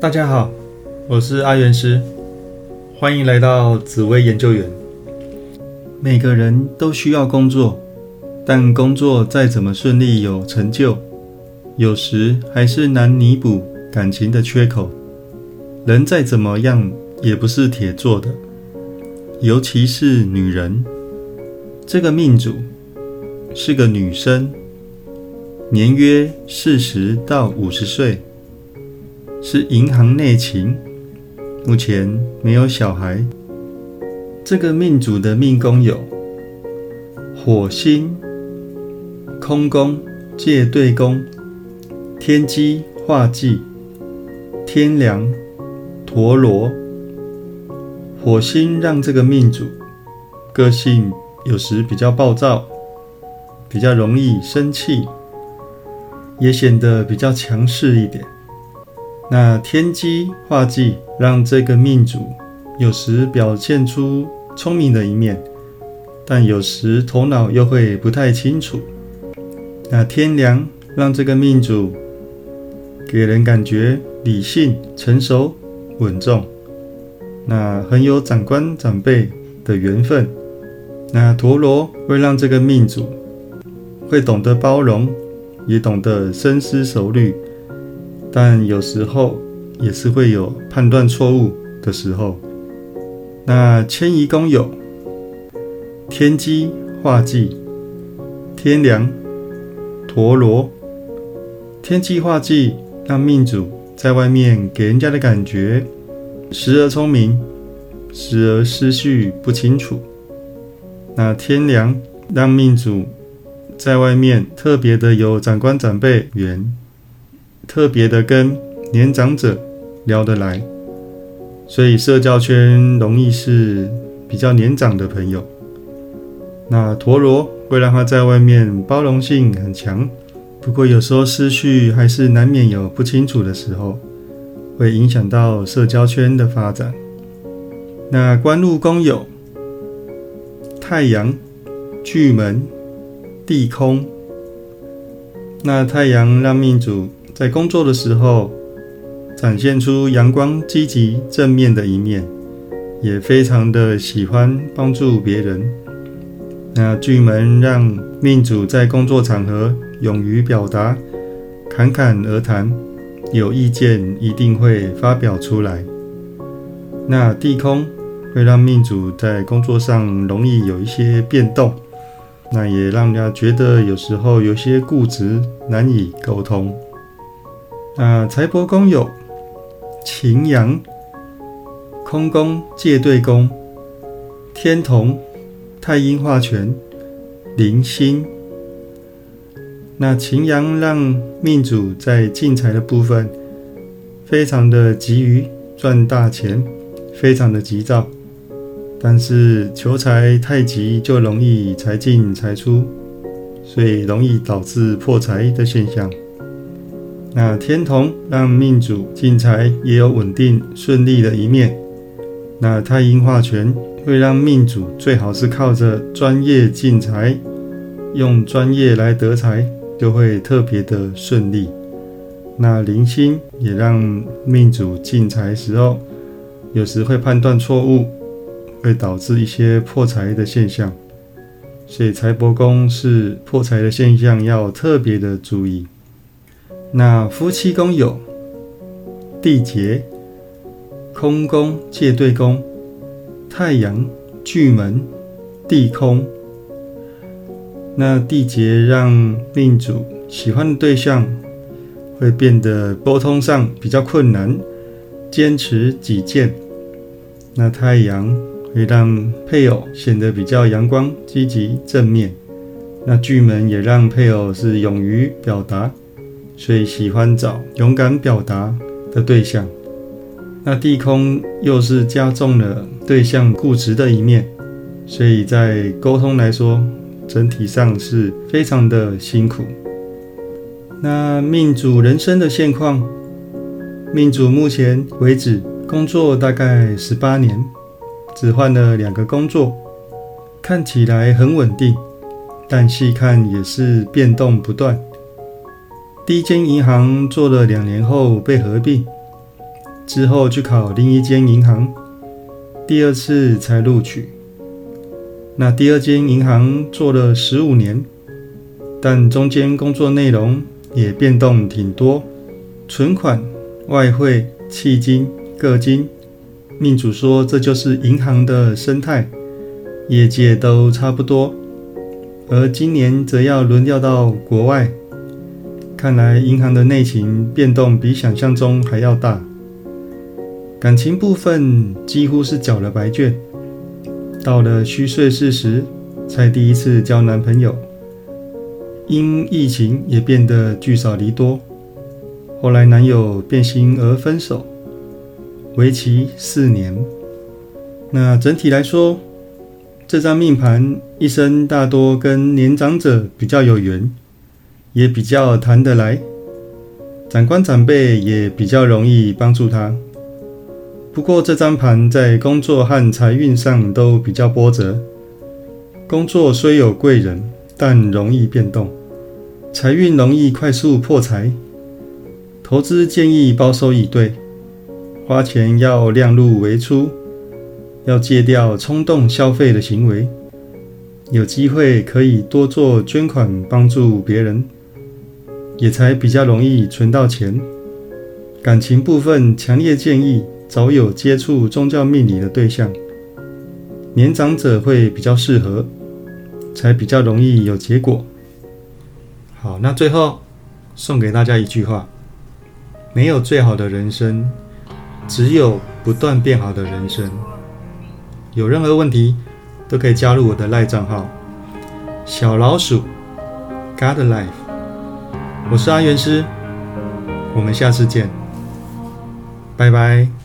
大家好，我是阿元师，欢迎来到紫薇研究员。每个人都需要工作，但工作再怎么顺利有成就，有时还是难弥补感情的缺口。人再怎么样也不是铁做的，尤其是女人。这个命主是个女生，年约四十到五十岁。是银行内勤，目前没有小孩。这个命主的命宫有火星、空宫、借对宫、天机、化忌、天梁、陀罗。火星让这个命主个性有时比较暴躁，比较容易生气，也显得比较强势一点。那天机化忌让这个命主有时表现出聪明的一面，但有时头脑又会不太清楚。那天梁让这个命主给人感觉理性、成熟、稳重，那很有长官长辈的缘分。那陀螺会让这个命主会懂得包容，也懂得深思熟虑。但有时候也是会有判断错误的时候。那迁移宫有天机化忌、天梁、陀罗。天机化忌让命主在外面给人家的感觉时而聪明，时而思绪不清楚。那天梁让命主在外面特别的有长官长辈缘。特别的跟年长者聊得来，所以社交圈容易是比较年长的朋友。那陀螺会让他在外面包容性很强，不过有时候思绪还是难免有不清楚的时候，会影响到社交圈的发展。那官禄宫有太阳、巨门、地空，那太阳让命主。在工作的时候，展现出阳光、积极、正面的一面，也非常的喜欢帮助别人。那巨门让命主在工作场合勇于表达，侃侃而谈，有意见一定会发表出来。那地空会让命主在工作上容易有一些变动，那也让人家觉得有时候有些固执，难以沟通。那财帛宫有擎羊、空宫、借对宫、天同、太阴化权、零星。那擎羊让命主在进财的部分非常的急于赚大钱，非常的急躁，但是求财太急就容易财进财出，所以容易导致破财的现象。那天同让命主进财也有稳定顺利的一面。那太阴化权会让命主最好是靠着专业进财，用专业来得财，就会特别的顺利。那零星也让命主进财时候，有时会判断错误，会导致一些破财的现象。所以财帛宫是破财的现象，要特别的注意。那夫妻宫有地劫、空宫、借对宫、太阳、巨门、地空。那地劫让命主喜欢的对象会变得沟通上比较困难，坚持己见。那太阳会让配偶显得比较阳光、积极、正面。那巨门也让配偶是勇于表达。所以喜欢找勇敢表达的对象，那地空又是加重了对象固执的一面，所以在沟通来说，整体上是非常的辛苦。那命主人生的现况，命主目前为止工作大概十八年，只换了两个工作，看起来很稳定，但细看也是变动不断。第一间银行做了两年后被合并，之后去考另一间银行，第二次才录取。那第二间银行做了十五年，但中间工作内容也变动挺多，存款、外汇、迄金、个金，命主说这就是银行的生态，业界都差不多。而今年则要轮调到国外，看来银行的内情变动比想象中还要大。感情部分几乎是缴了白卷，到了虚岁四十才第一次交男朋友，因疫情也变得聚少离多。后来男友变心而分手，为期四年。那整体来说，这张命盘一生大多跟年长者比较有缘，也比较谈得来，长官长辈也比较容易帮助他。不过这张盘在工作和财运上都比较波折，工作虽有贵人，但容易变动；财运容易快速破财。投资建议保守以对，花钱要量入为出。要戒掉冲动消费的行为，有机会可以多做捐款，帮助别人，也才比较容易存到钱。感情部分，强烈建议早有接触宗教命理的对象，年长者会比较适合，才比较容易有结果。好，那最后送给大家一句话：没有最好的人生，只有不断变好的人生。有任何问题，都可以加入我的赖账号小老鼠 God Life。我是阿元师，我们下次见，拜拜。